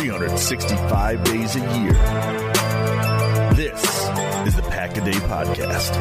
365 days a year. This is the Pack a Day Podcast.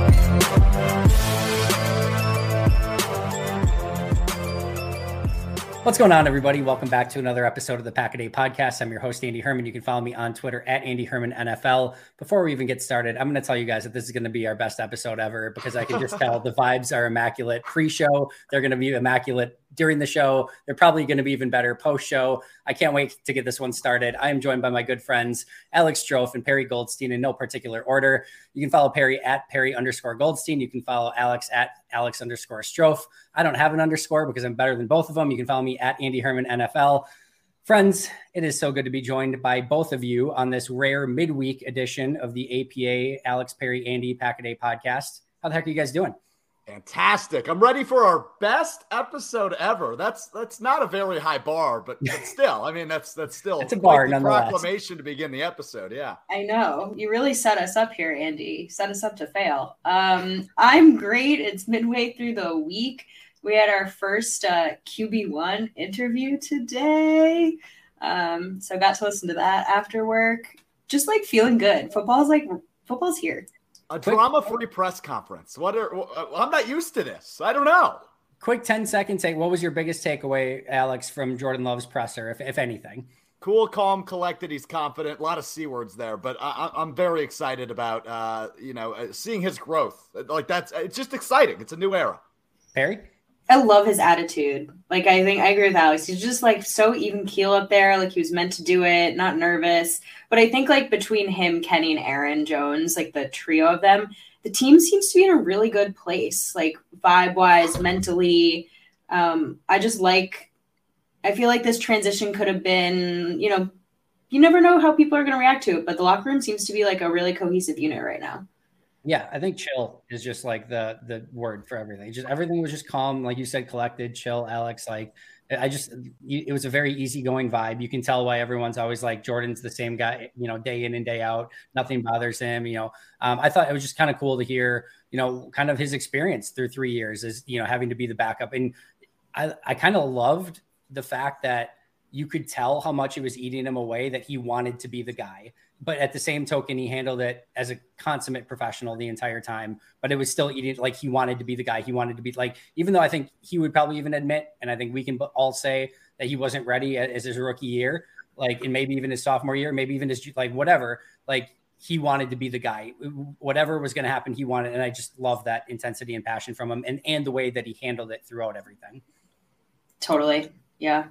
What's going on, everybody? Welcome back to another episode of the Pack a Day Podcast. I'm your host, Andy Herman. You can follow me on Twitter at Andy Herman NFL. Before we even get started, I'm going to tell you guys that this is going to be our best episode ever because I can just tell the vibes are immaculate pre-show. They're going to be immaculate during the show. They're probably going to be even better post show. I can't wait to get this one started. I am joined by my good friends, Alex Strofe and Perri Goldstein in no particular order. You can follow Perri at Perri underscore Goldstein. You can follow Alex at Alex underscore Strofe. I don't have an underscore because I'm better than both of them. You can follow me at Andy Herman NFL. Friends, it is so good to be joined by both of you on this rare midweek edition of the APA Alex Perri Andy Packaday podcast. How the heck are you guys doing? Fantastic. I'm ready for our best episode ever. That's that's not a very high bar, but, but still, I mean that's that's still it's a bar quite the proclamation to begin the episode. Yeah. I know. You really set us up here, Andy. Set us up to fail. Um, I'm great. It's midway through the week. We had our first uh, QB1 interview today. Um, so I got to listen to that after work. Just like feeling good. Football's like football's here. A drama-free press conference. What are? I'm not used to this. I don't know. Quick 10 second take. What was your biggest takeaway, Alex, from Jordan Love's presser, if, if anything? Cool, calm, collected. He's confident. A lot of c words there, but I, am very excited about uh, you know uh, seeing his growth. Like that's it's just exciting. It's a new era. Perri. I love his attitude. Like I think I agree with Alex. He's just like so even keel up there. Like he was meant to do it, not nervous. But I think like between him, Kenny, and Aaron Jones, like the trio of them, the team seems to be in a really good place, like vibe wise, mentally. Um, I just like. I feel like this transition could have been, you know, you never know how people are going to react to it, but the locker room seems to be like a really cohesive unit right now. Yeah, I think chill is just like the the word for everything. Just everything was just calm, like you said, collected, chill. Alex, like I just it was a very easygoing vibe. You can tell why everyone's always like Jordan's the same guy, you know, day in and day out. Nothing bothers him. You know, um, I thought it was just kind of cool to hear, you know, kind of his experience through three years is you know having to be the backup, and I I kind of loved the fact that you could tell how much it was eating him away that he wanted to be the guy but at the same token, he handled it as a consummate professional the entire time. But it was still eating like he wanted to be the guy. He wanted to be like, even though I think he would probably even admit, and I think we can all say that he wasn't ready as his rookie year, like, and maybe even his sophomore year, maybe even his like whatever. Like he wanted to be the guy. Whatever was going to happen, he wanted, and I just love that intensity and passion from him, and and the way that he handled it throughout everything. Totally, yeah.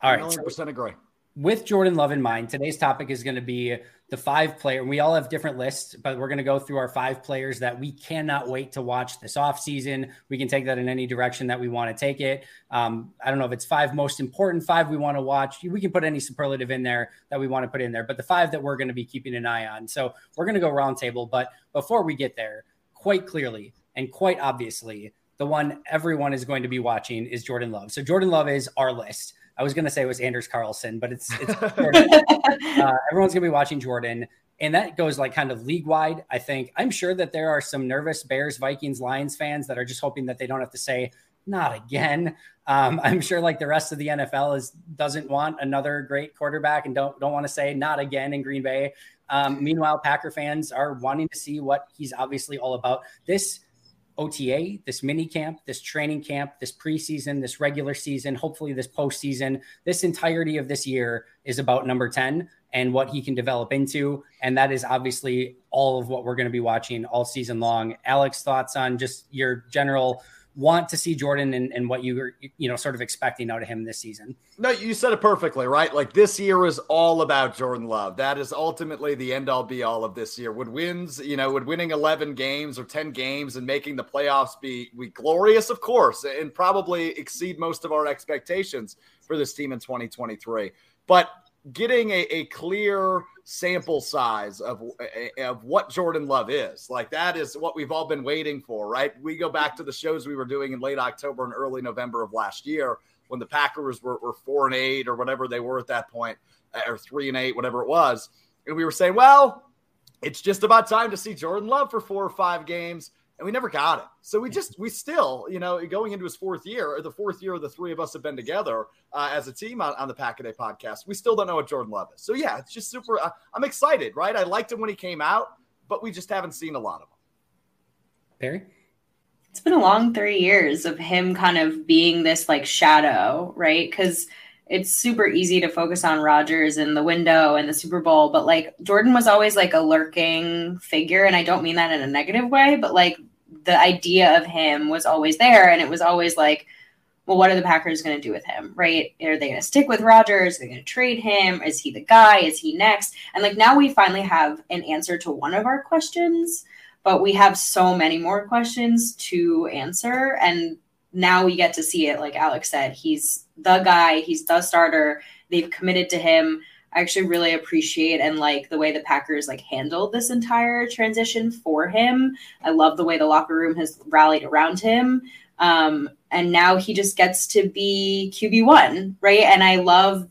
All right, 100% agree with Jordan Love in mind, today's topic is going to be the five player. We all have different lists, but we're going to go through our five players that we cannot wait to watch this offseason. We can take that in any direction that we want to take it. Um, I don't know if it's five most important five we want to watch. We can put any superlative in there that we want to put in there, but the five that we're going to be keeping an eye on. So we're going to go roundtable. But before we get there, quite clearly and quite obviously, the one everyone is going to be watching is Jordan Love. So Jordan Love is our list. I was going to say it was Anders Carlson, but it's, it's uh, everyone's going to be watching Jordan. And that goes like kind of league wide. I think I'm sure that there are some nervous Bears, Vikings, Lions fans that are just hoping that they don't have to say, not again. Um, I'm sure like the rest of the NFL is doesn't want another great quarterback and don't don't want to say not again in Green Bay. Um, meanwhile, Packer fans are wanting to see what he's obviously all about. This OTA, this mini camp, this training camp, this preseason, this regular season, hopefully this postseason, this entirety of this year is about number 10 and what he can develop into. And that is obviously all of what we're going to be watching all season long. Alex, thoughts on just your general want to see Jordan and, and what you were, you know, sort of expecting out of him this season. No, you said it perfectly, right? Like this year is all about Jordan Love. That is ultimately the end all be all of this year. Would wins, you know, would winning 11 games or 10 games and making the playoffs be, be glorious, of course, and probably exceed most of our expectations for this team in 2023. But getting a, a clear sample size of, of what Jordan Love is. Like that is what we've all been waiting for, right? We go back to the shows we were doing in late October and early November of last year when the Packers were, were four and eight or whatever they were at that point, uh, or three and eight, whatever it was. And we were saying, well, it's just about time to see Jordan Love for four or five games and we never got it. So we just we still, you know, going into his fourth year, or the fourth year of the three of us have been together uh, as a team on, on the Pack a Day podcast. We still don't know what Jordan Love is. So yeah, it's just super. Uh, I'm excited, right? I liked him when he came out, but we just haven't seen a lot of him. Perri. It's been a long three years of him kind of being this like shadow, right? Because it's super easy to focus on Rodgers and the window and the Super Bowl, but like Jordan was always like a lurking figure. And I don't mean that in a negative way, but like the idea of him was always there. And it was always like, well, what are the Packers going to do with him? Right? Are they going to stick with Rodgers? Are they going to trade him? Is he the guy? Is he next? And like now we finally have an answer to one of our questions, but we have so many more questions to answer. And now we get to see it. Like Alex said, he's the guy, he's the starter. They've committed to him. I actually really appreciate and like the way the Packers like handled this entire transition for him. I love the way the locker room has rallied around him. Um, and now he just gets to be QB1, right? And I love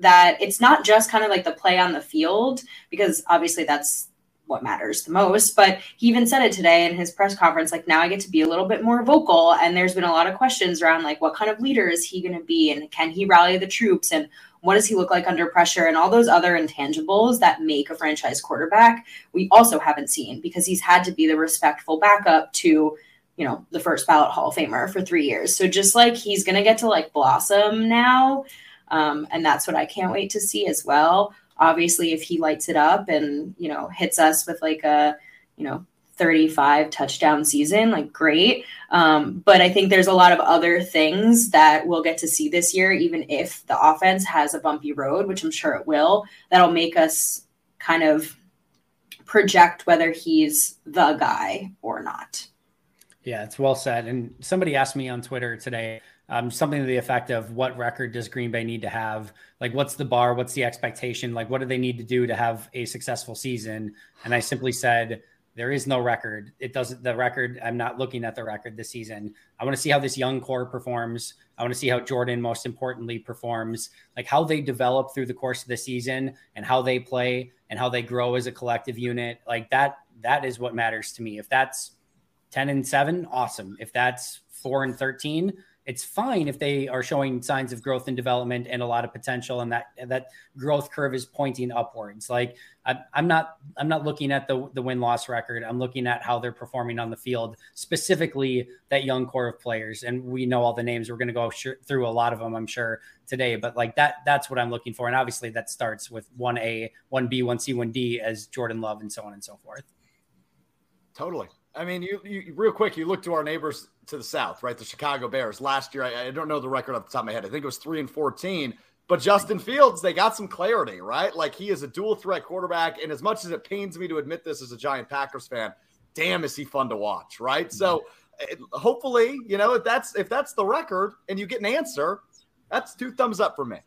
that it's not just kind of like the play on the field, because obviously that's what matters the most. But he even said it today in his press conference like, now I get to be a little bit more vocal. And there's been a lot of questions around like, what kind of leader is he going to be? And can he rally the troops? And what does he look like under pressure? And all those other intangibles that make a franchise quarterback, we also haven't seen because he's had to be the respectful backup to, you know, the first ballot Hall of Famer for three years. So just like he's to get to like blossom now. Um, and that's what I can't wait to see as well. Obviously, if he lights it up and, you know, hits us with like a, you know, 35 touchdown season, like great. Um, but I think there's a lot of other things that we'll get to see this year, even if the offense has a bumpy road, which I'm sure it will, that'll make us kind of project whether he's the guy or not. Yeah, it's well said. And somebody asked me on Twitter today um, something to the effect of what record does Green Bay need to have? Like, what's the bar? What's the expectation? Like, what do they need to do to have a successful season? And I simply said, there is no record. It doesn't, the record, I'm not looking at the record this season. I want to see how this young core performs. I want to see how Jordan, most importantly, performs, like how they develop through the course of the season and how they play and how they grow as a collective unit. Like that, that is what matters to me. If that's 10 and 7, awesome. If that's 4 and 13, it's fine if they are showing signs of growth and development and a lot of potential and that that growth curve is pointing upwards. Like I, am not i'm not looking at the the win-loss record. I'm looking at how they're performing on the field specifically that young core of players. And we know all the names. We're going to go sh- through a lot of them i'm sure today. But like that that's what i'm looking for. And obviously that starts with 1a 1b 1c 1d as jordan love and so on and so forth. Totally I mean, you, you real quick, you look to our neighbors to the south, right? The Chicago Bears. Last year, I, I, don't know the record off the top of my head. I think it was three and fourteen. But Justin Fields, they got some clarity, right? Like he is a dual threat quarterback. And as much as it pains me to admit this as a giant Packers fan, damn, is he fun to watch, right? So mm-hmm. eh, hopefully, you know, if that's if that's the record and you get an answer, that's two thumbs up for me.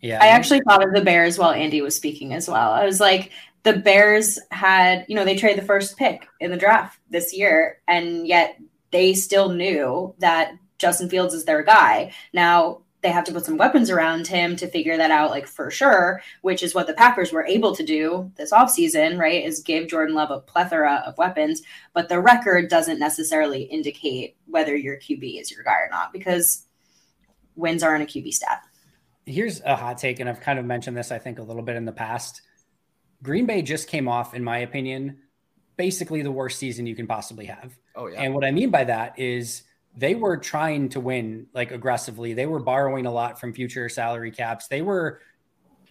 Yeah. I actually thought of the Bears while Andy was speaking as well. I was like, the Bears had, you know, they traded the first pick in the draft this year, and yet they still knew that Justin Fields is their guy. Now, they have to put some weapons around him to figure that out, like for sure, which is what the Packers were able to do this offseason, right? Is give Jordan Love a plethora of weapons. But the record doesn't necessarily indicate whether your QB is your guy or not because wins aren't a QB stat. Here's a hot take, and I've kind of mentioned this, I think, a little bit in the past. Green Bay just came off, in my opinion, basically the worst season you can possibly have. Oh, yeah. And what I mean by that is they were trying to win like aggressively. They were borrowing a lot from future salary caps. They were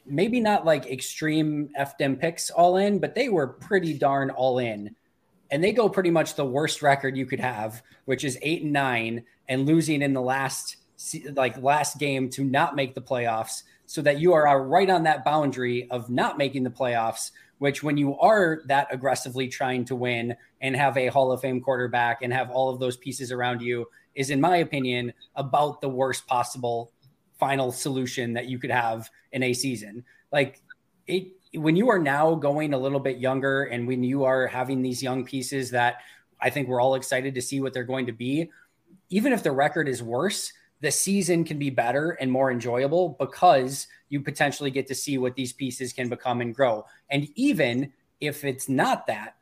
maybe not like extreme FDM picks all in, but they were pretty darn all in. And they go pretty much the worst record you could have, which is eight and nine, and losing in the last like last game to not make the playoffs, so that you are right on that boundary of not making the playoffs. Which, when you are that aggressively trying to win and have a Hall of Fame quarterback and have all of those pieces around you, is, in my opinion, about the worst possible final solution that you could have in a season. Like it, when you are now going a little bit younger and when you are having these young pieces that I think we're all excited to see what they're going to be, even if the record is worse, the season can be better and more enjoyable because you potentially get to see what these pieces can become and grow. And even if it's not that,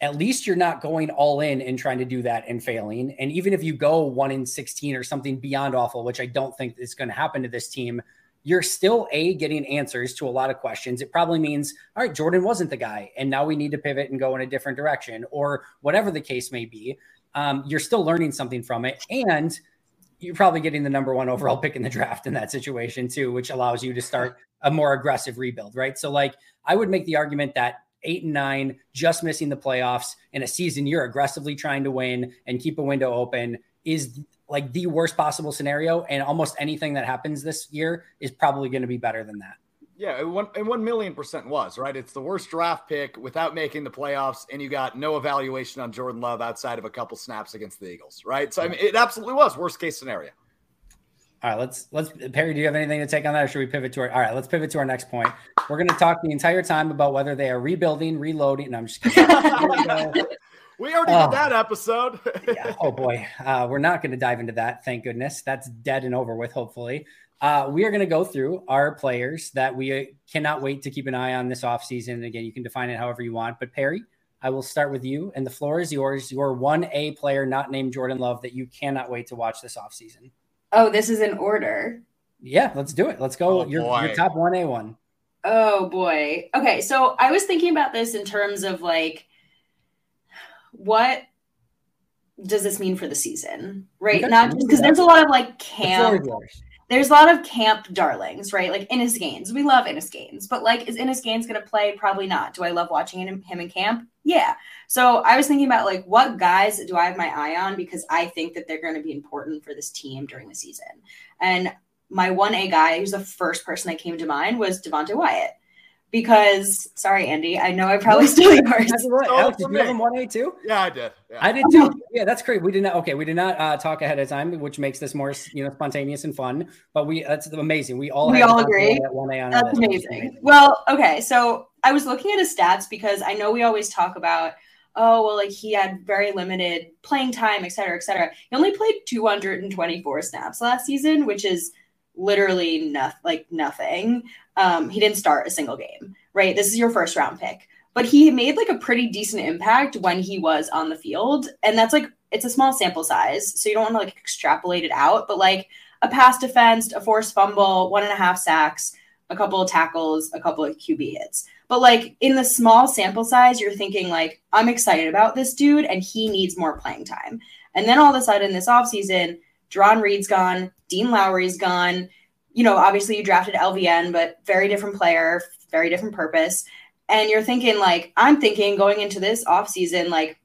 at least you're not going all in and trying to do that and failing. And even if you go one in 16 or something beyond awful, which I don't think is going to happen to this team, you're still a getting answers to a lot of questions. It probably means, all right, Jordan wasn't the guy, and now we need to pivot and go in a different direction, or whatever the case may be. Um, you're still learning something from it, and you're probably getting the number one overall pick in the draft in that situation too, which allows you to start a more aggressive rebuild, right? So, like, I would make the argument that eight and nine, just missing the playoffs in a season you're aggressively trying to win and keep a window open is like the worst possible scenario. And almost anything that happens this year is probably going to be better than that. Yeah, and one, and one million percent was right. It's the worst draft pick without making the playoffs, and you got no evaluation on Jordan Love outside of a couple snaps against the Eagles, right? So I mean, it absolutely was worst case scenario. All right, let's let's Perri. Do you have anything to take on that, or should we pivot to our? All right, let's pivot to our next point. We're going to talk the entire time about whether they are rebuilding, reloading. No, I'm just kidding. we already oh, did that episode. yeah, oh boy, uh, we're not going to dive into that. Thank goodness, that's dead and over with. Hopefully, uh, we are going to go through our players that we cannot wait to keep an eye on this offseason. Again, you can define it however you want. But Perri, I will start with you, and the floor is yours. Your one A player, not named Jordan Love, that you cannot wait to watch this offseason. Oh, this is in order. Yeah, let's do it. Let's go. Oh, your, your top one A one. Oh boy. Okay, so I was thinking about this in terms of like what does this mean for the season, right? Okay. Not because there's a lot of like camp. There's a lot of camp darlings, right? Like Innis Gaines. We love Innis Gaines, but like, is Innis Gaines going to play? Probably not. Do I love watching him, in camp? Yeah. So I was thinking about like, what guys do I have my eye on because I think that they're going to be important for this team during the season. And my 1A guy, who's the first person that came to mind, was Devonte Wyatt. Because, sorry, Andy, I know I probably stole yours. Right. Alex, did you have him 1A too? Yeah, I did. Yeah. I did too. Yeah, that's great. We did not, okay, we did not uh, talk ahead of time, which makes this more, you know, spontaneous and fun. But we, that's amazing. We all, we all agree. 1A on that's amazing. Well, okay. So I was looking at his stats because I know we always talk about, oh well like he had very limited playing time et cetera et cetera he only played 224 snaps last season which is literally nothing like nothing. Um, he didn't start a single game, right? This is your first round pick. But he made like a pretty decent impact when he was on the field. And that's like it's a small sample size. So you don't want to like extrapolate it out, but like a pass defense, a forced fumble, one and a half sacks, a couple of tackles, a couple of QB hits. But like in the small sample size, you're thinking like, I'm excited about this dude and he needs more playing time. And then all of a sudden this offseason, Jarran Reed's gone, Dean Lowry's gone. You know, obviously you drafted LVN, but very different player, very different purpose. And you're thinking, like, I'm thinking going into this offseason, like,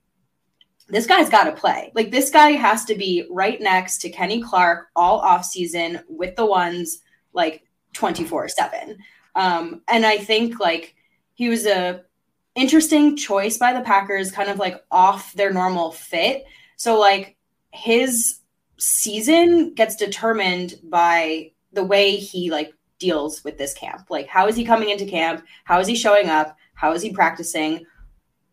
this guy's got to play. Like, this guy has to be right next to Kenny Clark all offseason with the ones, like, 24 7. Um, and I think like he was a interesting choice by the Packers, kind of like off their normal fit. So like his season gets determined by the way he like deals with this camp. Like how is he coming into camp? How is he showing up? How is he practicing?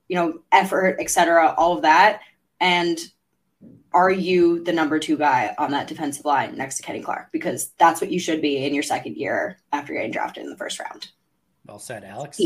You know, effort, etc. All of that. And are you the number two guy on that defensive line next to Kenny Clark? Because that's what you should be in your second year after getting drafted in the first round. Well said, Alex.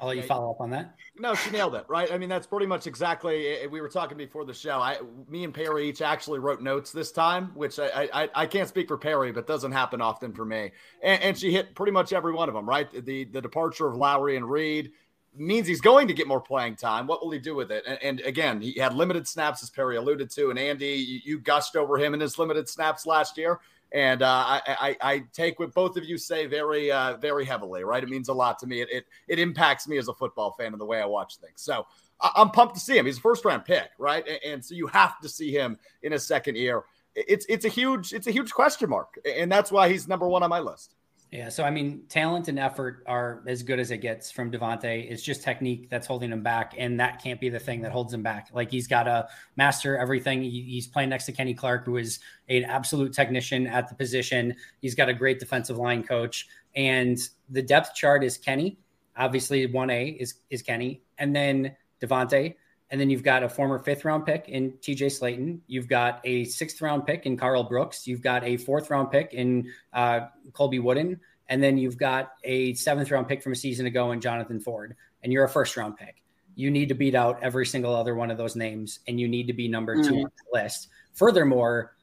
I'll let you follow up on that. No, she nailed it, right? I mean, that's pretty much exactly. Eh, we were talking before the show. I, me and Perri each actually wrote notes this time, which I, I, I can't speak for Perri, but doesn't happen often for me. And, and she hit pretty much every one of them, right? The the departure of Lowry and Reed means he's going to get more playing time. What will he do with it? And, and again, he had limited snaps, as Perri alluded to. And Andy, you, you gushed over him in his limited snaps last year. And uh, I, I, I, take what both of you say very, uh, very heavily, right? It means a lot to me. It, it, it impacts me as a football fan and the way I watch things. So I, am pumped to see him. He's a first round pick, right? And, and so you have to see him in a second year. It's, it's a huge, it's a huge question mark. And that's why he's number one on my list. Yeah, so I mean, talent and effort are as good as it gets from Devonte. It's just technique that's holding him back, and that can't be the thing that holds him back. Like he's got to master everything. He's playing next to Kenny Clark, who is an absolute technician at the position. He's got a great defensive line coach, and the depth chart is Kenny. Obviously, one A is is Kenny, and then Devonte, and then you've got a former fifth round pick in TJ Slaton. You've got a sixth round pick in Karl Brooks. You've got a fourth round pick in uh, Colby Wooden. And then you've got a seventh round pick from a season ago in Jonathan Ford. And you're a first round pick. You need to beat out every single other one of those names. And you need to be number two on the list. Furthermore,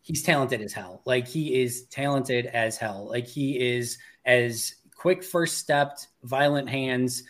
he's talented as hell. Like he is talented as hell. Like he is as quick first stepped, violent hands,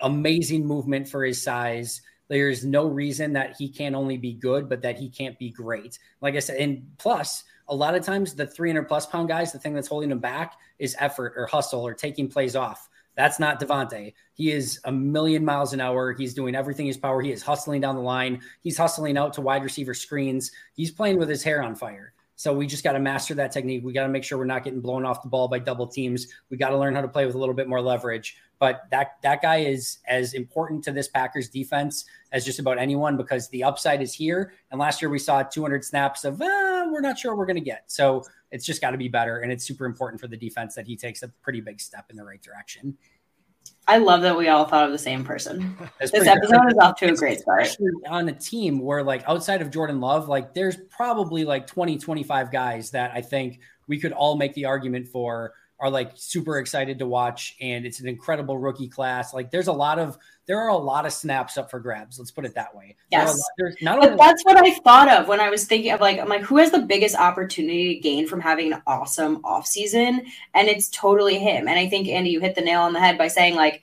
amazing movement for his size there's no reason that he can't only be good, but that he can't be great. Like I said, and plus, a lot of times the 300 plus pound guys, the thing that's holding them back is effort or hustle or taking plays off. That's not Devonte. He is a million miles an hour. He's doing everything his power. He is hustling down the line. He's hustling out to wide receiver screens. He's playing with his hair on fire. So we just got to master that technique. We got to make sure we're not getting blown off the ball by double teams. We got to learn how to play with a little bit more leverage. But that that guy is as important to this Packers defense as just about anyone because the upside is here. And last year we saw 200 snaps of uh, we're not sure we're going to get. So it's just got to be better, and it's super important for the defense that he takes a pretty big step in the right direction. I love that we all thought of the same person. this episode is off to a great start. On a team where, like, outside of Jordan Love, like, there's probably like 20, 25 guys that I think we could all make the argument for are like super excited to watch. And it's an incredible rookie class. Like, there's a lot of there are a lot of snaps up for grabs. Let's put it that way. Yes, not but that's what I thought of when I was thinking of like I'm like who has the biggest opportunity to gain from having an awesome off season, and it's totally him. And I think Andy, you hit the nail on the head by saying like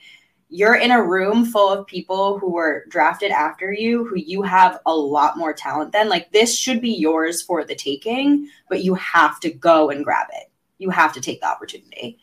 you're in a room full of people who were drafted after you who you have a lot more talent than like this should be yours for the taking but you have to go and grab it you have to take the opportunity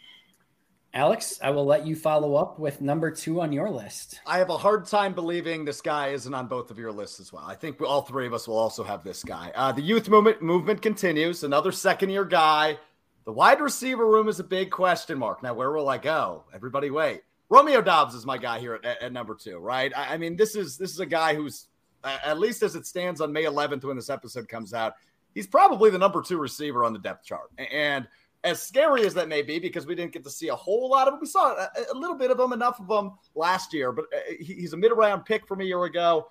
Alex, I will let you follow up with number two on your list. I have a hard time believing this guy isn't on both of your lists as well. I think all three of us will also have this guy. Uh, the youth movement movement continues. Another second year guy. The wide receiver room is a big question mark. Now, where will I go? Everybody, wait. Romeo Doubs is my guy here at, at, at number two, right? I, I, mean, this is this is a guy who's at least as it stands on May 11th when this episode comes out, he's probably the number two receiver on the depth chart, and as scary as that may be, because we didn't get to see a whole lot of him. We saw a, a little bit of him, enough of them last year, but uh, he, he's a mid round pick from a year ago.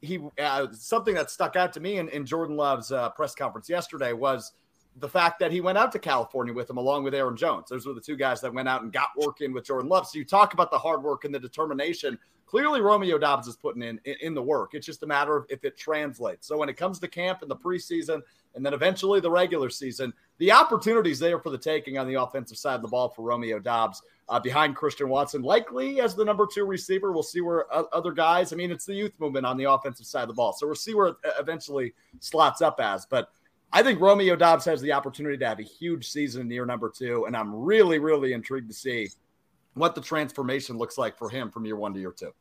He uh, something that stuck out to me in, in Jordan Love's uh, press conference yesterday was the fact that he went out to California with him along with Aaron Jones. Those were the two guys that went out and got work in with Jordan Love. So you talk about the hard work and the determination. Clearly, Romeo Doubs is putting in, in, in the work. It's just a matter of if it translates. So when it comes to camp and the preseason and then eventually the regular season, the opportunities there for the taking on the offensive side of the ball for Romeo Doubs uh, behind Christian Watson, likely as the number two receiver. We'll see where other guys. I mean, it's the youth movement on the offensive side of the ball, so we'll see where it eventually slots up as. But I think Romeo Doubs has the opportunity to have a huge season in year number two, and I'm really, really intrigued to see what the transformation looks like for him from year one to year two.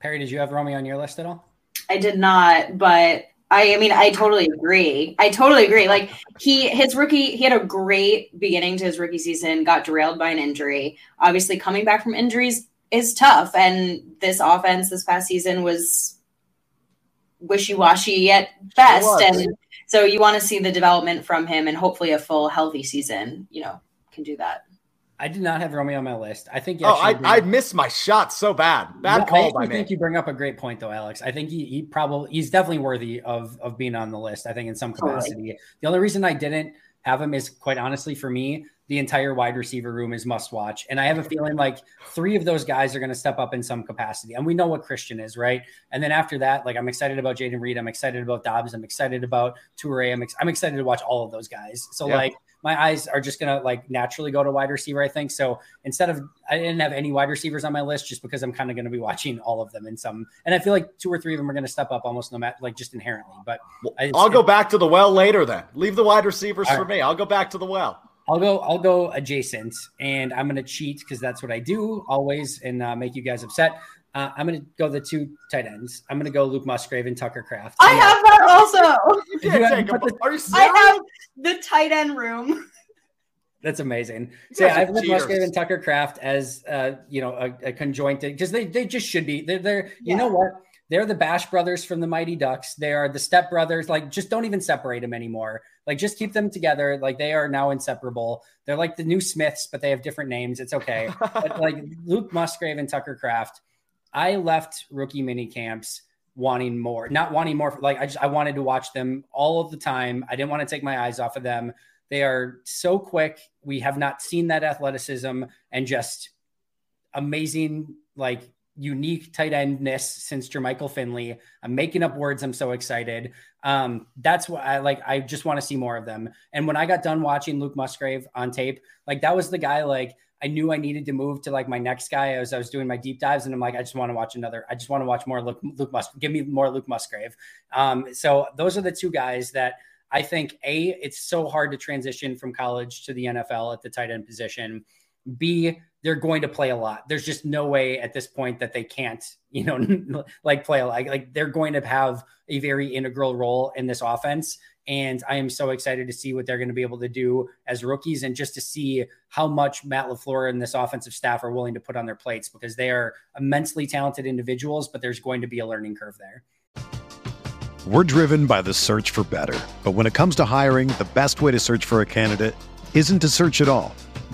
Perri, did you have Romeo on your list at all? I did not, but I, I mean, I totally agree. I totally agree. Like he, his rookie, he had a great beginning to his rookie season. Got derailed by an injury. Obviously, coming back from injuries is tough. And this offense this past season was wishy washy at best. And so you want to see the development from him, and hopefully a full healthy season. You know, can do that. I did not have Romeo on my list. I think. Oh, I, I missed my shot so bad. Bad yeah, call by me. I think you bring up a great point though, Alex. I think he, he probably he's definitely worthy of of being on the list. I think in some capacity. Totally. The only reason I didn't have him is quite honestly for me, the entire wide receiver room is must watch, and I have a feeling like three of those guys are going to step up in some capacity, and we know what Christian is, right? And then after that, like I'm excited about Jayden Reed, I'm excited about Doubs, I'm excited about Toure, I'm, ex- I'm excited to watch all of those guys. So yeah. like my eyes are just gonna like naturally go to wide receiver. I think so. Instead of I didn't have any wide receivers on my list just because I'm kind of gonna be watching all of them in some, and I feel like two or three of them are gonna step up almost no matter like just inherently. But I'll go back to the well later. Then leave the wide receivers for right. me. I'll go back to the well. I'll go. I'll go adjacent, and I'm gonna cheat because that's what I do always, and uh, make you guys upset. Uh, I'm going to go the two tight ends. I'm going to go Luke Musgrave and Tucker Kraft. I have that also. you have, are you serious? I have the tight end room. That's amazing. So yeah, I have Luke Musgrave and Tucker Kraft as uh, you know a, a conjointed because they they just should be. They're, they're yeah. you know what they're the Bash brothers from the Mighty Ducks. They are the Step brothers. Like, just don't even separate them anymore. Like, just keep them together. Like, they are now inseparable. They're like the new Smiths, but they have different names. It's okay. but like Luke Musgrave and Tucker Kraft, I left rookie mini camps wanting more, not wanting more. Like, I just I wanted to watch them all of the time. I didn't want to take my eyes off of them. They are so quick. We have not seen that athleticism and just amazing, like unique tight endness since Jermichael Finley. I'm making up words. I'm so excited. Um, that's what I like. I just want to see more of them. And when I got done watching Luke Musgrave on tape, like that was the guy, like I knew I needed to move to like my next guy as I was doing my deep dives. And I'm like, I just want to watch another, I just want to watch more Luke, Luke Musgrave. Give me more Luke Musgrave. Um, so those are the two guys that I think a, it's so hard to transition from college to the NFL at the tight end position. B, they're going to play a lot. There's just no way at this point that they can't, you know, like play a like like they're going to have a very integral role in this offense. And I am so excited to see what they're going to be able to do as rookies and just to see how much Matt LaFleur and this offensive staff are willing to put on their plates because they are immensely talented individuals, but there's going to be a learning curve there. We're driven by the search for better. But when it comes to hiring, the best way to search for a candidate isn't to search at all.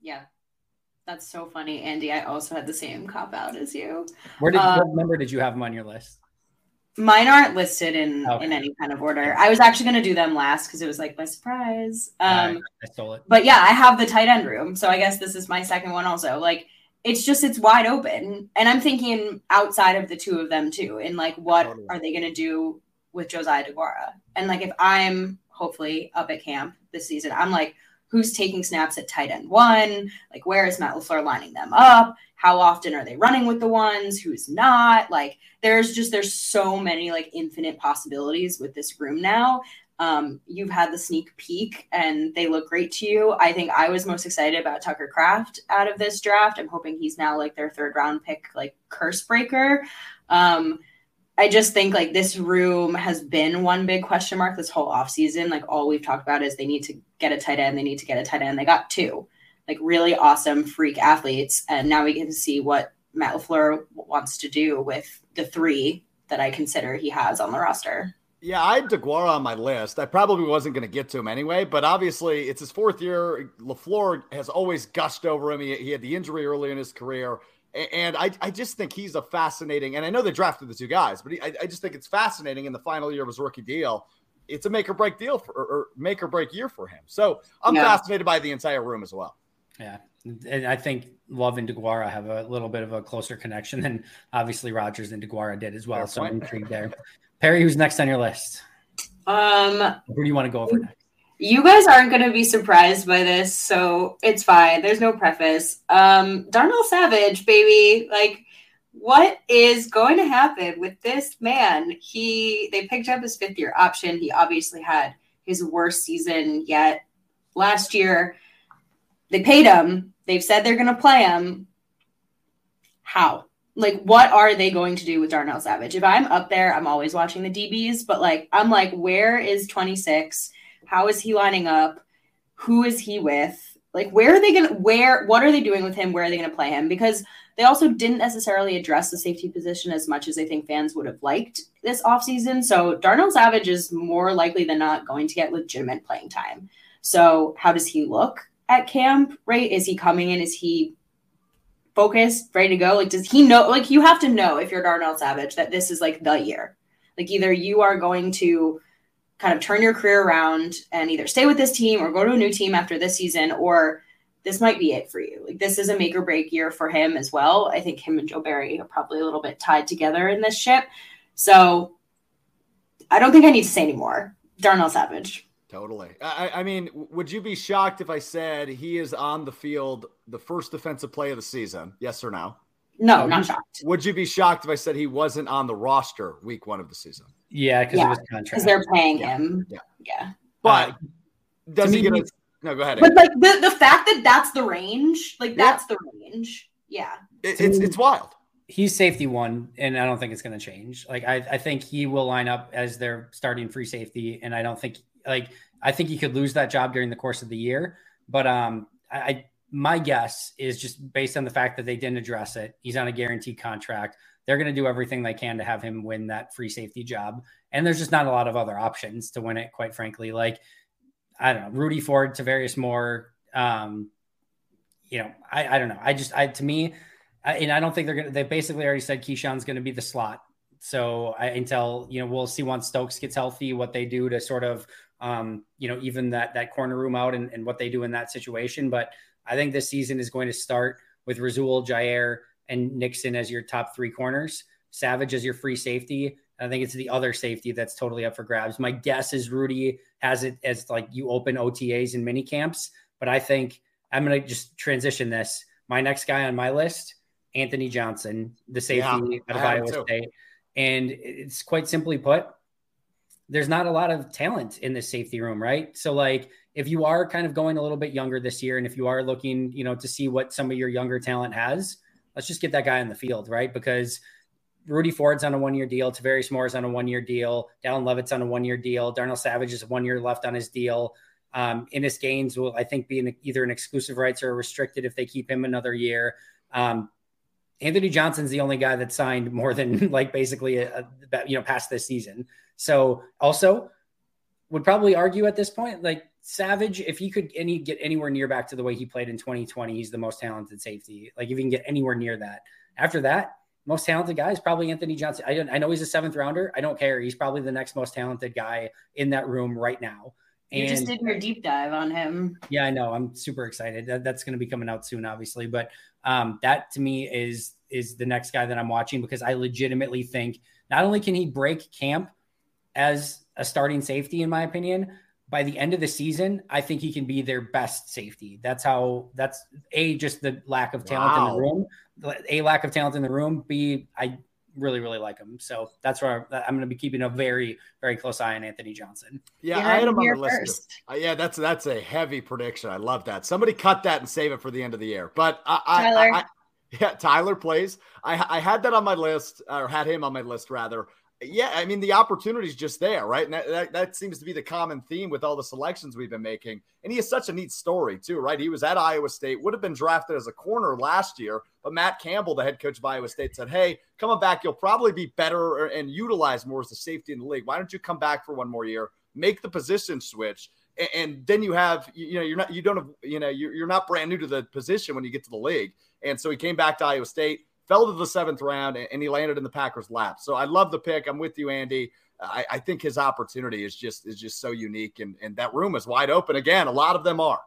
Yeah. That's so funny, Andy. I also had the same cop out as you. Where did um, what number did you have them on your list? Mine aren't listed in okay. in any kind of order. I was actually going to do them last because it was like my surprise. Um, right. I stole it. But yeah, I have the tight end room, so I guess this is my second one also. Like it's just it's wide open, and I'm thinking outside of the two of them too. And like, what totally. are they going to do with Josiah Deguara? And like, if I'm hopefully up at camp this season, I'm like who's taking snaps at tight end one? Like, where is Matt LaFleur lining them up? How often are they running with the ones? Who's not? Like, there's just there's so many like infinite possibilities with this room now. Um, you've had the sneak peek and they look great to you. I think I was most excited about Tucker Kraft out of this draft. I'm hoping he's now like their third round pick, like curse breaker. Um, I just think like this room has been one big question mark this whole offseason. Like all we've talked about is they need to get a tight end, they need to get a tight end. They got two, like really awesome freak athletes. And now we get to see what Matt LaFleur wants to do with the three that I consider he has on the roster. Yeah, I had DeGuara on my list. I probably wasn't going to get to him anyway, but obviously it's his fourth year. LaFleur has always gushed over him. He, he had the injury early in his career. And I, I just think he's a fascinating, and I know they drafted the two guys, but he, I, I, just think it's fascinating in the final year of his rookie deal. It's a make or break deal for, or make or break year for him. So I'm yeah. fascinated by the entire room as well. Yeah. And I think Love and DeGuara have a little bit of a closer connection than obviously Rodgers and DeGuara did as well. Fair so point. I'm intrigued there. Perri, who's next on your list? Um, who do you want to go over next? You guys aren't going to be surprised by this, so it's fine. There's no preface. Um, Darnell Savage, baby, like what is going to happen with this man? He they picked up his fifth year option. He obviously had his worst season yet last year. They paid him. They've said they're going to play him. How? Like, what are they going to do with Darnell Savage? If I'm up there, I'm always watching the DBs, but like, I'm like, where is 26? How is he lining up? Who is he with? Like, where are they going to, where, what are they doing with him? Where are they going to play him? Because they also didn't necessarily address the safety position as much as I think fans would have liked this offseason. So Darnell Savage is more likely than not going to get legitimate playing time. So, how does he look at camp, right? Is he coming in? Is he focused, ready to go? Like, does he know? Like, you have to know if you're Darnell Savage that this is like the year. Like, either you are going to kind of turn your career around and either stay with this team or go to a new team after this season, or this might be it for you. Like this is a make or break year for him as well. I think him and Joe Barry are probably a little bit tied together in this ship. So I don't think I need to say anymore. Darnell Savage. Totally. I, I, mean, would you be shocked if I said he is on the field the first defensive play of the season? Yes or no? No, not shocked. Would you be shocked if I said he wasn't on the roster week one of the season? Yeah, because yeah, of his contract. Because they're paying yeah. him. Yeah. Yeah. But uh, does he get a, no, go ahead. But like the, the fact that that's the range, like that's yeah. the range. Yeah. It, it's it's wild. He's safety one, and I don't think it's going to change. Like I, I think he will line up as their starting free safety, and I don't think like I think he could lose that job during the course of the year. But um, I my guess is just based on the fact that they didn't address it. He's on a guaranteed contract. They're going to do everything they can to have him win that free safety job. And there's just not a lot of other options to win it, quite frankly. Like, I don't know, Rudy Ford, Tarvarius Moore. Um, you know, I, I don't know. I just, I, to me, I, and I don't think they're going to, they basically already said Keisean's going to be the slot. So I, until, you know, we'll see once Stokes gets healthy, what they do to sort of, um, you know, even that, that corner room out and, and what they do in that situation. But I think this season is going to start with Rasul, Jaire, and Nixon as your top three corners, Savage as your free safety. I think it's the other safety that's totally up for grabs. My guess is Rudy has it as like you open OTAs and mini camps, but I think I'm going to just transition this. My next guy on my list, Anthony Johnson, the safety yeah, out of Iowa State. And it's quite simply put, there's not a lot of talent in this safety room, right? So like if you are kind of going a little bit younger this year and if you are looking, you know, to see what some of your younger talent has, let's just get that guy in the field, right? Because Rudy Ford's on a one year deal, Tarvarius Moore's on a one year deal, Dallin Leavitt's on a one year deal, Darnell Savage is one year left on his deal. Um, Innis Gaines will, I think, be an, either an exclusive rights or restricted if they keep him another year. Um, Anthony Johnson's the only guy that signed more than like basically a, a, you know past this season. So also would probably argue at this point like Savage, if he could any get anywhere near back to the way he played in 2020, he's the most talented safety. Like if he can get anywhere near that. After that, most talented guy is probably Anthony Johnson. I, don't I know he's a seventh rounder. I don't care. He's probably the next most talented guy in that room right now. And, you just did your deep dive on him. Yeah, I know. I'm super excited. That, that's going to be coming out soon, obviously. But um, that to me is is the next guy that I'm watching because I legitimately think not only can he break camp as a starting safety, in my opinion, by the end of the season, I think he can be their best safety. That's how that's a just the lack of talent wow. in the room, a lack of talent in the room. B I really really like him, so that's where I'm going to be keeping a very very close eye on Anthony Johnson. Yeah, I had him on the list. Uh, yeah, that's that's a heavy prediction. I love that. Somebody cut that and save it for the end of the year. But I, I, I yeah, Tyler plays. I, I had that on my list, or had him on my list rather yeah, I mean the opportunity is just there, right? And that, that, that, seems to be the common theme with all the selections we've been making. And he has such a neat story too, right? He was at Iowa State, would have been drafted as a corner last year, but Matt Campbell, the head coach of Iowa State, said, "Hey, coming back, you'll probably be better and utilized more as a safety in the league. Why don't you come back for one more year, make the position switch?" And then you have, you know, you're not, you don't have, you know, you're not brand new to the position when you get to the league. And so he came back to Iowa State fell to the seventh round, and he landed in the Packers' lap. So I love the pick. I'm with you, Andy. I, I think his opportunity is just is just so unique, and and that room is wide open again. A lot of them are.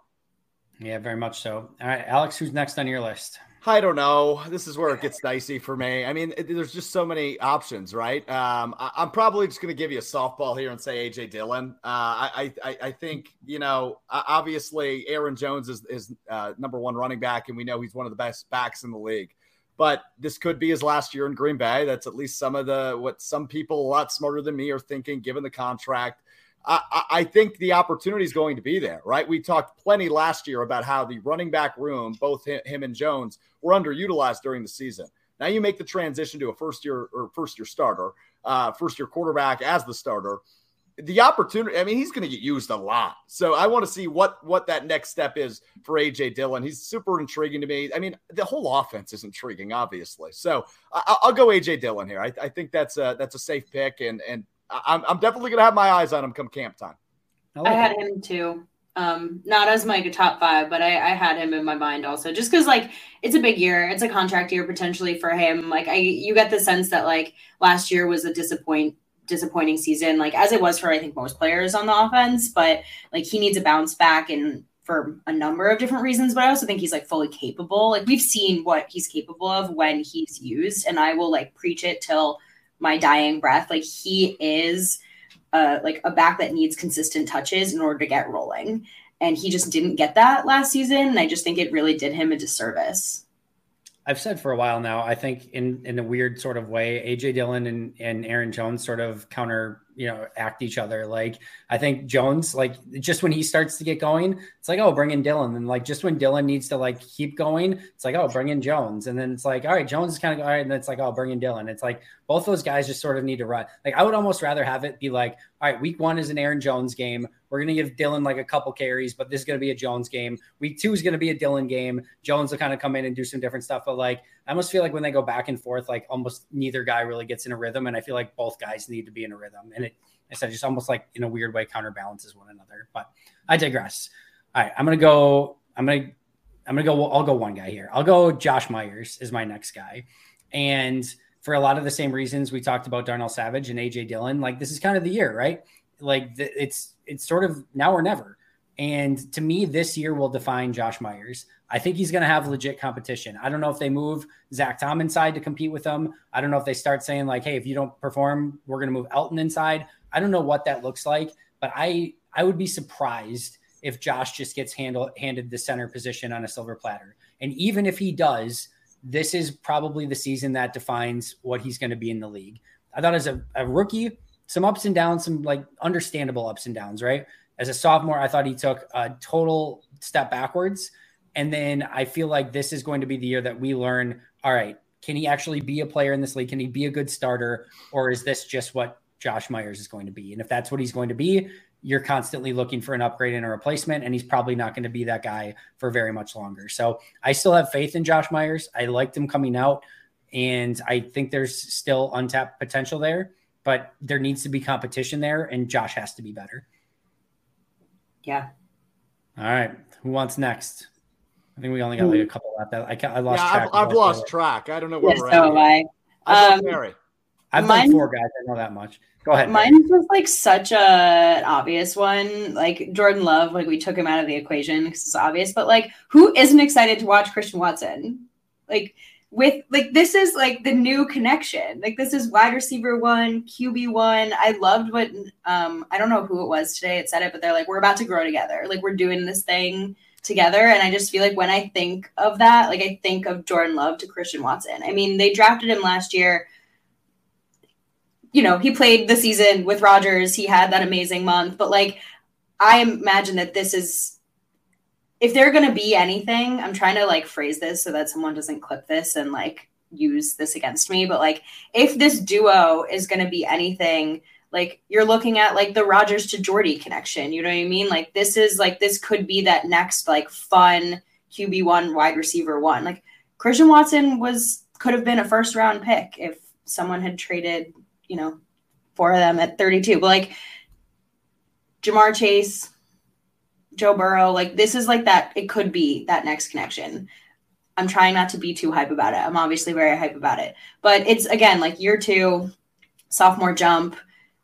Yeah, very much so. All right, Alex, who's next on your list? I don't know. This is where it gets dicey for me. I mean, it, there's just so many options, right? Um, I, am probably just going to give you a softball here and say AJ Dillon. Uh, I, I, I think you know, obviously Aaron Jones is is uh, number one running back, and we know he's one of the best backs in the league but this could be his last year in Green Bay. That's at least some of the what some people a lot smarter than me are thinking, given the contract. I, I think the opportunity is going to be there, right? We talked plenty last year about how the running back room, both him and Jones, were underutilized during the season. Now you make the transition to a first year or first year starter, uh, first year quarterback as the starter the opportunity. I mean, he's going to get used a lot. So I want to see what what that next step is for AJ Dillon. He's super intriguing to me. I mean, the whole offense is intriguing, obviously. So I, will go AJ Dillon here. I, I, think that's a that's a safe pick, and and I'm, I'm definitely going to have my eyes on him come camp time. I, like I had him too. Um, not as my top five, but I, I had him in my mind also, just because like it's a big year, it's a contract year potentially for him. Like I, you get the sense that like last year was a disappoint disappointing season, like as it was for I think most players on the offense. But like he needs a bounce back and for a number of different reasons. But I also think he's like fully capable. Like we've seen what he's capable of when he's used, and I will like preach it till my dying breath. Like he is uh, like a back that needs consistent touches in order to get rolling. And he just didn't get that last season. And I just think it really did him a disservice. I've said for a while now, I think in in a weird sort of way, AJ Dillon and, and Aaron Jones sort of counter you know act each other. Like i think jones like just when he starts to get going it's like oh bring in Dillon, and like just when Dillon needs to like keep going it's like oh bring in jones. And then it's like all right jones is kind of all right. And then it's like oh bring in Dillon. it's like both those guys just sort of need to run. Like i would almost rather have it be like all right week one is an aaron jones game. We're to give Dillon like a couple carries but this is to be a jones game. Week two is going to be a Dillon game. Jones will kind of come in and do some different stuff. But like i almost feel like when they go back and forth like almost neither guy really gets in a rhythm and i feel like both guys need to be in a rhythm and it I said just almost like in a weird way counterbalances one another. But I digress. All right, I'm gonna go. I'm gonna I'm gonna go. I'll go one guy here. I'll go. Josh Myers is my next guy, and for a lot of the same reasons we talked about Darnell Savage and AJ Dillon. Like this is kind of the year, right? Like the, it's it's sort of now or never. And to me, this year will define Josh Myers. I think he's going to have legit competition. I don't know if they move Zach Tom inside to compete with him. I don't know if they start saying, like, hey, if you don't perform, we're going to move Elgton inside. I don't know what that looks like, but I I would be surprised if Josh just gets handled handed the center position on a silver platter. And even if he does, this is probably the season that defines what he's going to be in the league. I thought as a, a rookie, some ups and downs, some like understandable ups and downs, right? As a sophomore, I thought he took a total step backwards. And then I feel like this is going to be the year that we learn all right, can he actually be a player in this league? Can he be a good starter? Or is this just what Josh Myers is going to be. And if that's what he's going to be, you're constantly looking for an upgrade and a replacement, and he's probably not going to be that guy for very much longer. So I still have faith in Josh Myers. I liked him coming out, and I think there's still untapped potential there, but there needs to be competition there, and Josh has to be better. Yeah. All right. Who wants next? I think we only got like a couple left. I, I lost yeah, track. I've, I've lost track. I don't know where yeah, we're so at. I. Um, I've Mine, done four guys. I know that much. Go ahead. Mine was like such a an obvious one. Like Jordan Love, like we took him out of the equation because it's obvious. But like, who isn't excited to watch Christian Watson? Like with like this is like the new connection. Like this is wide receiver one, QB one. I loved what um I don't know who it was today. It said it, but they're like, we're about to grow together. Like we're doing this thing together. And I just feel like when I think of that, like I think of Jordan Love to Christian Watson. I mean, they drafted him last year. You know, he played the season with Rodgers. He had that amazing month, but like I imagine that this is if they're going to be anything, I'm trying to like phrase this so that someone doesn't clip this and like use this against me. But like, if this duo is going to be anything, like you're looking at like the Rodgers to Jordy connection. You know what I mean? Like this is like this could be that next like fun QB one wide receiver one. Like Christian Watson was could have been a first round pick if someone had traded, you know, four of them at 32. But like Ja'Marr Chase, Joe Burrow, like this is like that. It could be that next connection. I'm trying not to be too hype about it. I'm obviously very hype about it, but it's again like year two, sophomore jump.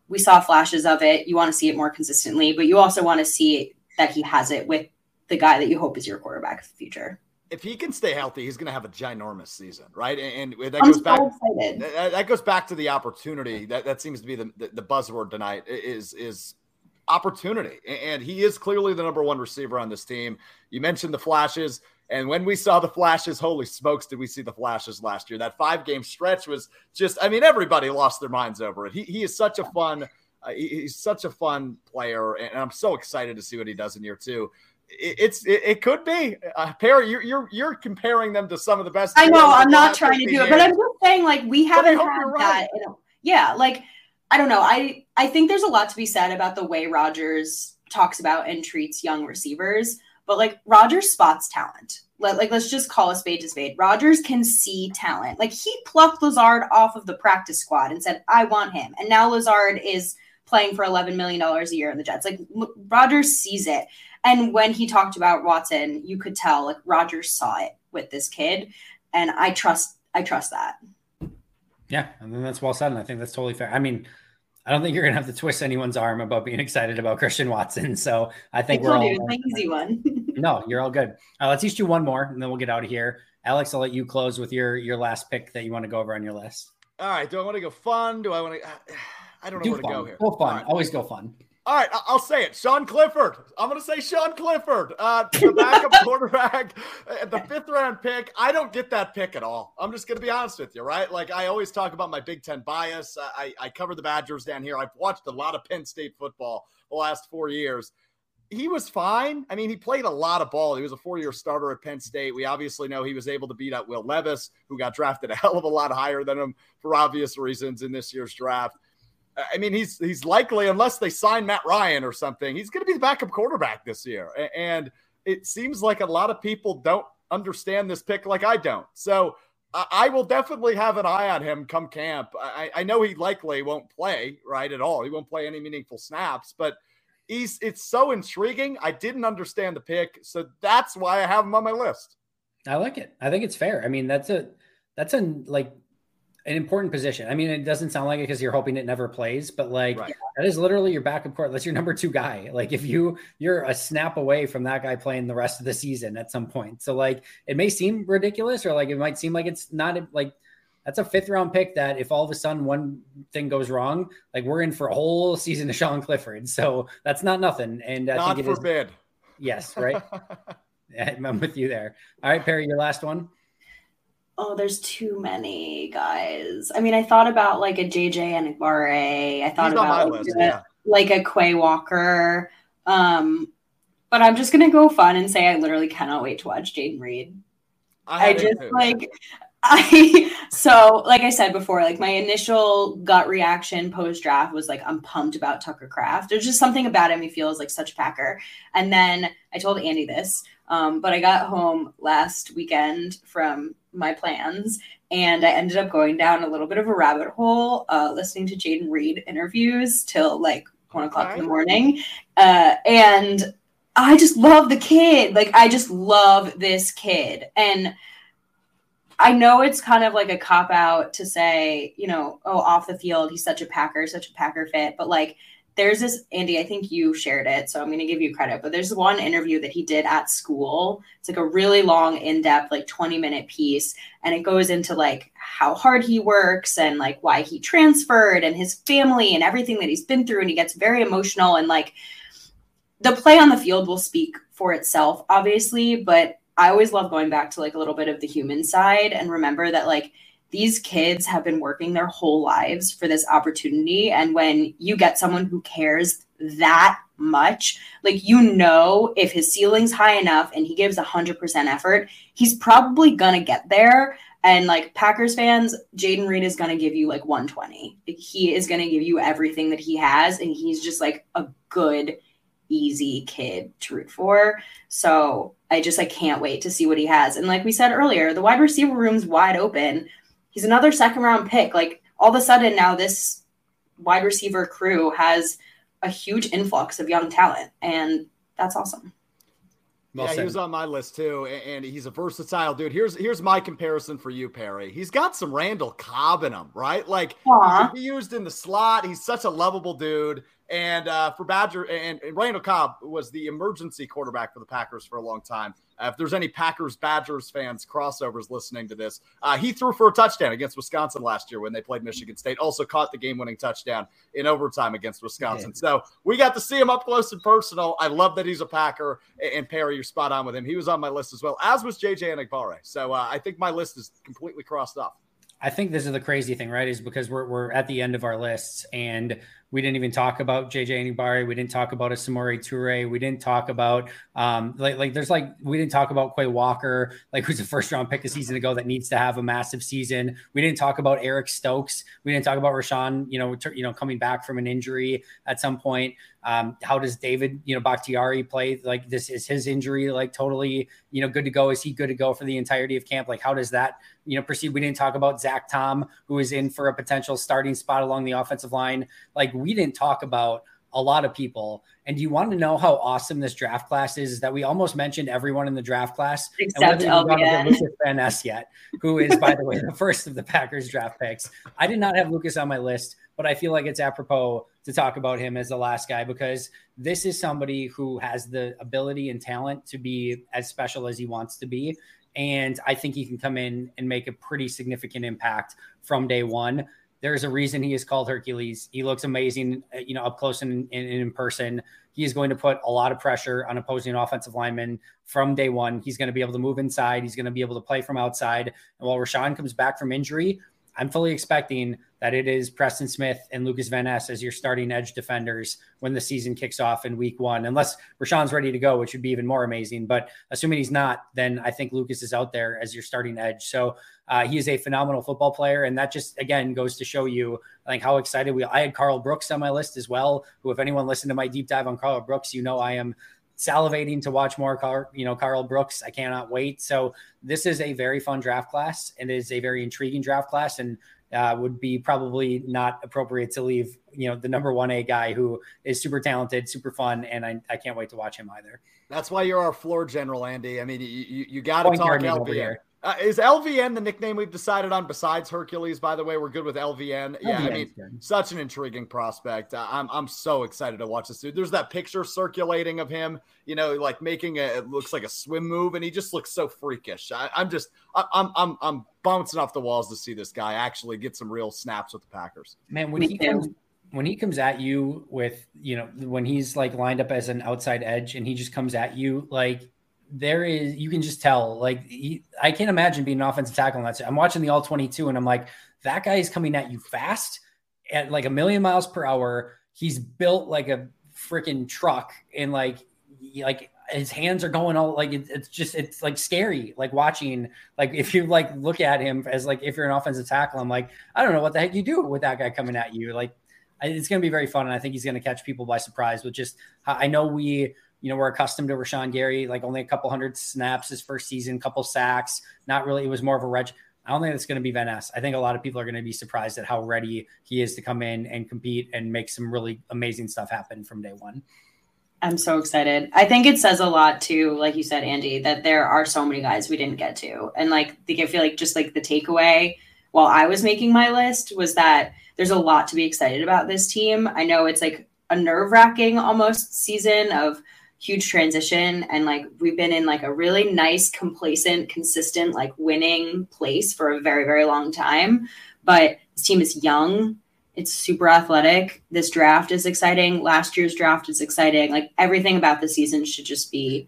We saw flashes of it. You want to see it more consistently, but you also want to see that he has it with the guy that you hope is your quarterback of the future. If he can stay healthy, he's going to have a ginormous season, right? And, and that I'm goes so back. excited. That, goes back to the opportunity. That that seems to be the, the, the buzzword tonight. Is is opportunity. And he is clearly the number one receiver on this team. You mentioned the flashes. And when we saw the flashes, holy smokes, did we see the flashes last year? That five game stretch was just, I mean, everybody lost their minds over it. He, he is such a fun, uh, he's such a fun player. And I'm so excited to see what he does in year two. It, it's it, it, could be uh, Perri. You're, you're you're comparing them to some of the best. I know. I'm not trying to do it, but I'm just saying, like, we haven't had that. right. A, yeah, like I don't know. I I think there's a lot to be said about the way Rodgers talks about and treats young receivers, but like Rodgers spots talent. Let, like let's just call a spade to spade. Rodgers can see talent. Like he plucked Lazard off of the practice squad and said, "I want him." And now Lazard is playing for 11 million dollars a year in the Jets. Like Rodgers sees it. And when he talked about Watson, you could tell like Rodgers saw it with this kid, and I trust I trust that. Yeah, and then that's well said, and I think that's totally fair. I mean, I don't think you're gonna have to twist anyone's arm about being excited about Christian Watson. So I I think we're told all you it's an easy one. no, you're all good. Uh, let's each do one more, and then we'll get out of here. Alex, I'll let you close with your your last pick that you want to go over on your list. All right. Do I want to go fun? Do I want to? I don't know Do where fun. to go here. Go fun. right. Always go fun. All right, I'll say it. Sean Clifford. I'm going to say Sean Clifford, uh, the backup quarterback, uh, the fifth round pick. I don't get that pick at all. I'm just going to be honest with you, right? Like I always talk about my Big Ten bias. I, I cover the Badgers down here. I've watched a lot of Penn State football the last four years. He was fine. I mean, he played a lot of ball. He was a four year starter at Penn State. We obviously know he was able to beat out Will Levis, who got drafted a hell of a lot higher than him for obvious reasons in this year's draft. I mean, he's he's likely, unless they sign Matt Ryan or something, he's going to be the backup quarterback this year. And it seems like a lot of people don't understand this pick like I don't. So I will definitely have an eye on him come camp. I, I know he likely won't play right at all. He won't play any meaningful snaps, but he's it's so intriguing. I didn't understand the pick, so that's why I have him on my list. I like it. I think it's fair. I mean, that's a that's a like an important position. I mean, it doesn't sound like it because you're hoping it never plays, but like Right. that is literally your backup court. That's your number two guy. Like if you you're a snap away from that guy playing the rest of the season at some point. So like it may seem ridiculous or like it might seem like it's not like that's a fifth round pick that if all of a sudden one thing goes wrong, like we're in for a whole season of Sean Clifford. So that's not nothing. And I Not think it is forbid. yes, right. I'm with you there. All right, Perri, your last one. Oh, there's too many guys. I mean, I thought about like a JJ Enagbare. I thought about like, list. a- Yeah. like a Quay Walker. Um, but I'm just gonna go fun and say I literally cannot wait to watch Jayden Reed. I him just too. like I so like I said before, like my initial gut reaction post draft was like I'm pumped about Tucker Kraft. There's just something about him he feels like such a Packer. And then I told Andy this, um, but I got home last weekend from my plans and I ended up going down a little bit of a rabbit hole, uh, listening to Jayden Reed interviews till like one o'clock in the morning. Uh, and I just love the kid. Like I just love this kid. And I know it's kind of like a cop out to say, you know, oh, off the field, he's such a Packer, such a Packer fit. But like there's this Andy, I think you shared it, so I'm going to give you credit, but there's one interview that he did at school. It's like a really long, in-depth, like 20 minute piece, and it goes into like how hard he works and like why he transferred and his family and everything that he's been through, and he gets very emotional and like the play on the field will speak for itself, obviously, but I always love going back to like a little bit of the human side and remember that like these kids have been working their whole lives for this opportunity. And when you get someone who cares that much, like you know, if his ceiling's high enough and he gives 100% effort, he's probably going to get there. And like Packers fans, Jayden Reed is going to give you like 120. He is going to give you everything that he has. And he's just like a good, easy kid to root for. So I just I can't wait to see what he has. And like we said earlier, the wide receiver room's wide open he's another second round pick. Like all of a sudden now this wide receiver crew has a huge influx of young talent, and that's awesome. Well yeah, said. he was on my list too, and he's a versatile dude. Here's here's my comparison for you, Perri. He's got some Randall Cobb in him, right? Like he used in the slot. He's such a lovable dude. And uh, for Badger, and, and Randall Cobb was the emergency quarterback for the Packers for a long time. Uh, if there's any Packers Badgers fans crossovers listening to this, uh, he threw for a touchdown against Wisconsin last year when they played Michigan State. Also caught the game-winning touchdown in overtime against Wisconsin. Yeah. So we got to see him up close and personal. I love that he's a Packer. And Perri, you're spot on with him. He was on my list as well, as was JJ Enagbare. So uh, I think my list is completely crossed off. I think this is the crazy thing, right? Is because we're we're at the end of our lists and we didn't even talk about JJ Enagbare. We didn't talk about a Samori Toure. We didn't talk about um, like like there's like we didn't talk about Quay Walker, like who's a first round pick a season ago that needs to have a massive season. We didn't talk about Eric Stokes. We didn't talk about Rashan, you know, you know, coming back from an injury at some point. Um, how does David, you know, Bakhtiari play? Like this is his injury like totally, you know, good to go? Is he good to go for the entirety of camp? Like how does that, you know, proceed? We didn't talk about Zach Tom, who is in for a potential starting spot along the offensive line. Like we didn't talk about a lot of people. And do you want to know how awesome this draft class is? Is that we almost mentioned everyone in the draft class except. Lucas Van Ness yet, who is, by the way, the first of the Packers draft picks. I did not have Lucas on my list, but I feel like it's apropos to talk about him as the last guy because this is somebody who has the ability and talent to be as special as he wants to be. And I think he can come in and make a pretty significant impact from day one. There's a reason he is called Hercules. He looks amazing, uh, you know, up close and in, in, in person. He is going to put a lot of pressure on opposing offensive linemen from day one. He's going to be able to move inside. He's going to be able to play from outside. And while Rashan comes back from injury, I'm fully expecting that it is Preston Smith and Lucas Van Ness as your starting edge defenders when the season kicks off in week one, unless Rashan's ready to go, which would be even more amazing. But assuming he's not, then I think Lucas is out there as your starting edge. So uh, he is a phenomenal football player. And that just, again, goes to show you, I think, how excited we I had Karl Brooks on my list as well, who, if anyone listened to my deep dive on Karl Brooks, you know I am salivating to watch more Car, you know, Karl Brooks. I cannot wait. So this is a very fun draft class and it is a very intriguing draft class and uh, would be probably not appropriate to leave, you know, the number one A guy who is super talented, super fun, and I, I can't wait to watch him either. That's why you're our floor general, Andy. I mean, you you, you got to talk LVN. Uh, is LVN the nickname we've decided on besides Hercules? By the way, we're good with LVN. Yeah, I mean, good. such an intriguing prospect. Uh, I'm I'm so excited to watch this dude. There's that picture circulating of him, you know, like making a it looks like a swim move, and he just looks so freakish. I, am just I, I'm I'm I'm bouncing off the walls to see this guy actually get some real snaps with the Packers. Man, when he comes when he comes at you with you know when he's like lined up as an outside edge and he just comes at you like there is you can just tell like he, I can't imagine being an offensive tackle on that. I'm watching the all 22 and I'm like that guy is coming at you fast at like a million miles per hour. He's built like a freaking truck and like like his hands are going all like it, it's just it's like scary like watching like if you like look at him as like if you're an offensive tackle i'm like i don't know what the heck you do with that guy coming at you like it's going to be very fun and i think he's going to catch people by surprise with just i know we you know, we're accustomed to Rashan Gary, like only a couple hundred snaps his first season, couple sacks. Not really, it was more of a reg. I don't think it's going to be Van Ness. I think a lot of people are going to be surprised at how ready he is to come in and compete and make some really amazing stuff happen from day one. I'm so excited. I think it says a lot too, like you said, Andy, that there are so many guys we didn't get to. And like, I feel like just like the takeaway while I was making my list was that there's a lot to be excited about this team. I know it's like a nerve wracking almost season of huge transition. And like we've been in like a really nice complacent consistent like winning place for a very very long time. But this team is young. It's super athletic. This draft is exciting. Last year's draft is exciting. Like everything about the season should just be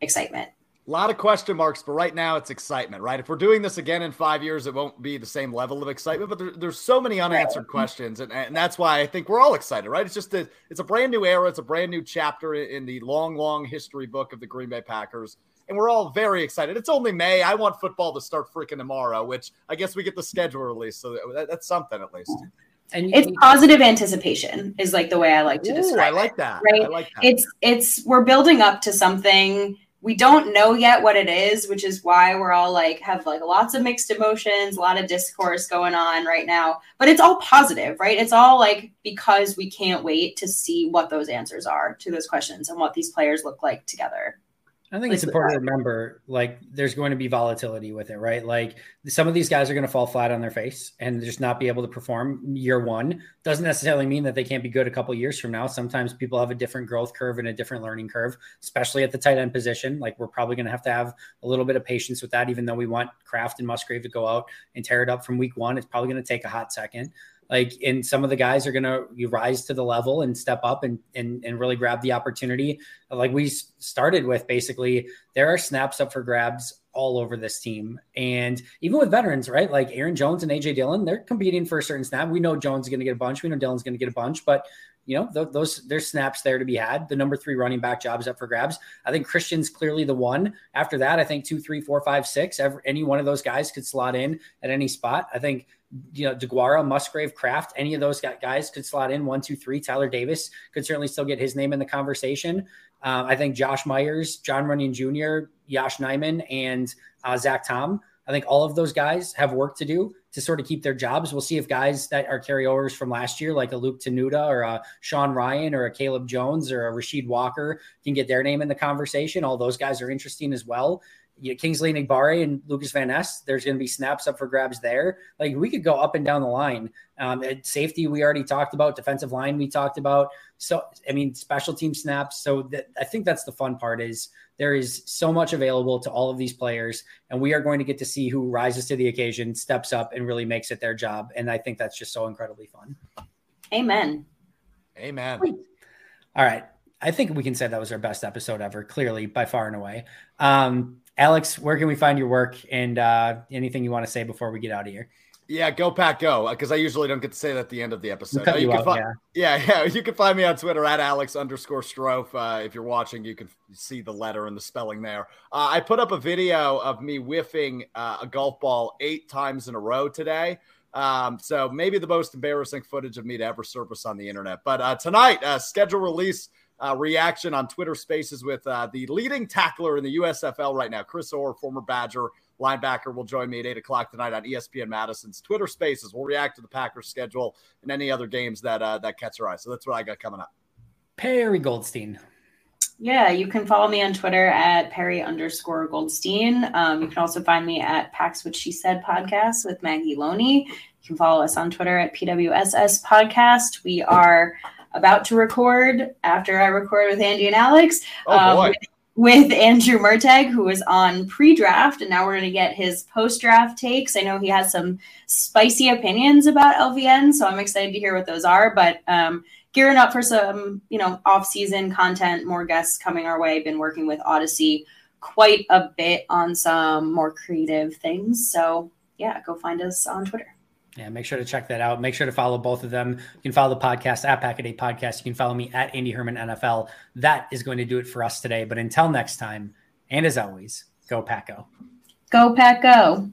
excitement a lot of question marks, but right now it's excitement, right? If we're doing this again in five years, it won't be the same level of excitement, but there, there's so many unanswered right. questions. And, and that's why I think we're all excited, right? It's just a, it's a brand new era. It's a brand new chapter in the long, long history book of the Green Bay Packers. And we're all very excited. It's only May. I want football to start freaking tomorrow, which I guess we get the schedule released. So that, that's something at least. And it's positive anticipation is like the way I like to Ooh, describe. I like that. Right. I like that. It's it's we're building up to something we don't know yet what it is, which is why we're all like have like lots of mixed emotions, a lot of discourse going on right now. But it's all positive, right? It's all like because we can't wait to see what those answers are to those questions and what these players look like together. I think it's important to remember like there's going to be volatility with it, right? Like some of these guys are going to fall flat on their face and just not be able to perform year one. Doesn't necessarily mean that they can't be good a couple years from now. Sometimes people have a different growth curve and a different learning curve, especially at the tight end position. Like we're probably going to have to have a little bit of patience with that, even though we want Kraft and Musgrave to go out and tear it up from week one. It's probably going to take a hot second like and some of the guys are to you rise to the level and step up and, and and really grab the opportunity. Like we started with basically there are snaps up for grabs all over this team. And even with veterans right? Like aaron jones and aj dillon they're competing for a certain snap. We know jones is to get a bunch. We know dillon's to get a bunch. But you know th- those there's snaps there to be had. The number three running back jobs up for grabs. I think christian's clearly the one. After that i think two three four five six every, any one of those guys could slot in at any spot. I think you know, Deguara, Musgrave, Kraft, any of those guys could slot in one, two, three. Tyler Davis could certainly still get his name in the conversation. Um, I think Josh Myers, John Runyan Jr., Josh Nijman, and uh, Zach Tom. I think all of those guys have work to do to sort of keep their jobs. We'll see if guys that are carryovers from last year, like a Luke Tenuta or a Sean Rhyan or a Caleb Jones or a Rasheed Walker, can get their name in the conversation. All those guys are interesting as well you know, Kingsley Enagbare and Lucas Van Ness, there's going to be snaps up for grabs there. Like we could go up and down the line. Um, safety, we already talked about. Defensive line, we talked about. So, I mean, special team snaps. So that, I think that's the fun part is there is so much available to all of these players, and we are going to get to see who rises to the occasion, steps up, and really makes it their job. And I think that's just so incredibly fun. Amen. Amen. All right. I think we can say that was our best episode ever, clearly by far and away. Um, Alex, where can we find your work and uh, anything you want to say before we get out of here? Yeah, go pack go because I usually don't get to say that at the end of the episode. Uh, you you out, find, yeah. yeah, yeah, you can find me on Twitter at Alex underscore Strofe. Uh, if you're watching, you can see the letter and the spelling there. Uh, I put up a video of me whiffing uh, a golf ball eight times in a row today. Um, so maybe the most embarrassing footage of me to ever surface on the internet. But uh, tonight, uh, schedule release uh, reaction on Twitter Spaces with uh, the leading tackler in the USFL right now, Chris Orr, former Badger linebacker, will join me at eight o'clock tonight on ESPN Madison's Twitter Spaces. We'll react to the Packers schedule and any other games that uh, that catch our eye. So that's what I got coming up. Perri Goldstein. Yeah, you can follow me on Twitter at Perry underscore Goldstein. Um, you can also find me at Pax What She Said podcast with Maggie Loney. You can follow us on Twitter at PWSS podcast. We are about to record after I record with Andy and Alex. Oh, um, with, with, Andrew Merteg, who was on pre draft, and now we're going to get his post draft takes. I know he has some spicy opinions about LVN, so I'm excited to hear what those are. But um, gearing up for some, you know, off season content, more guests coming our way. Been working with Odyssey quite a bit on some more creative things. So yeah, go find us on Twitter. Yeah, make sure to check that out. Make sure to follow both of them. You can follow the podcast at Pack-A-Day Podcast. You can follow me at Andy Herman NFL. That is going to do it for us today. But until next time, and as always, go Packo. Go Packo.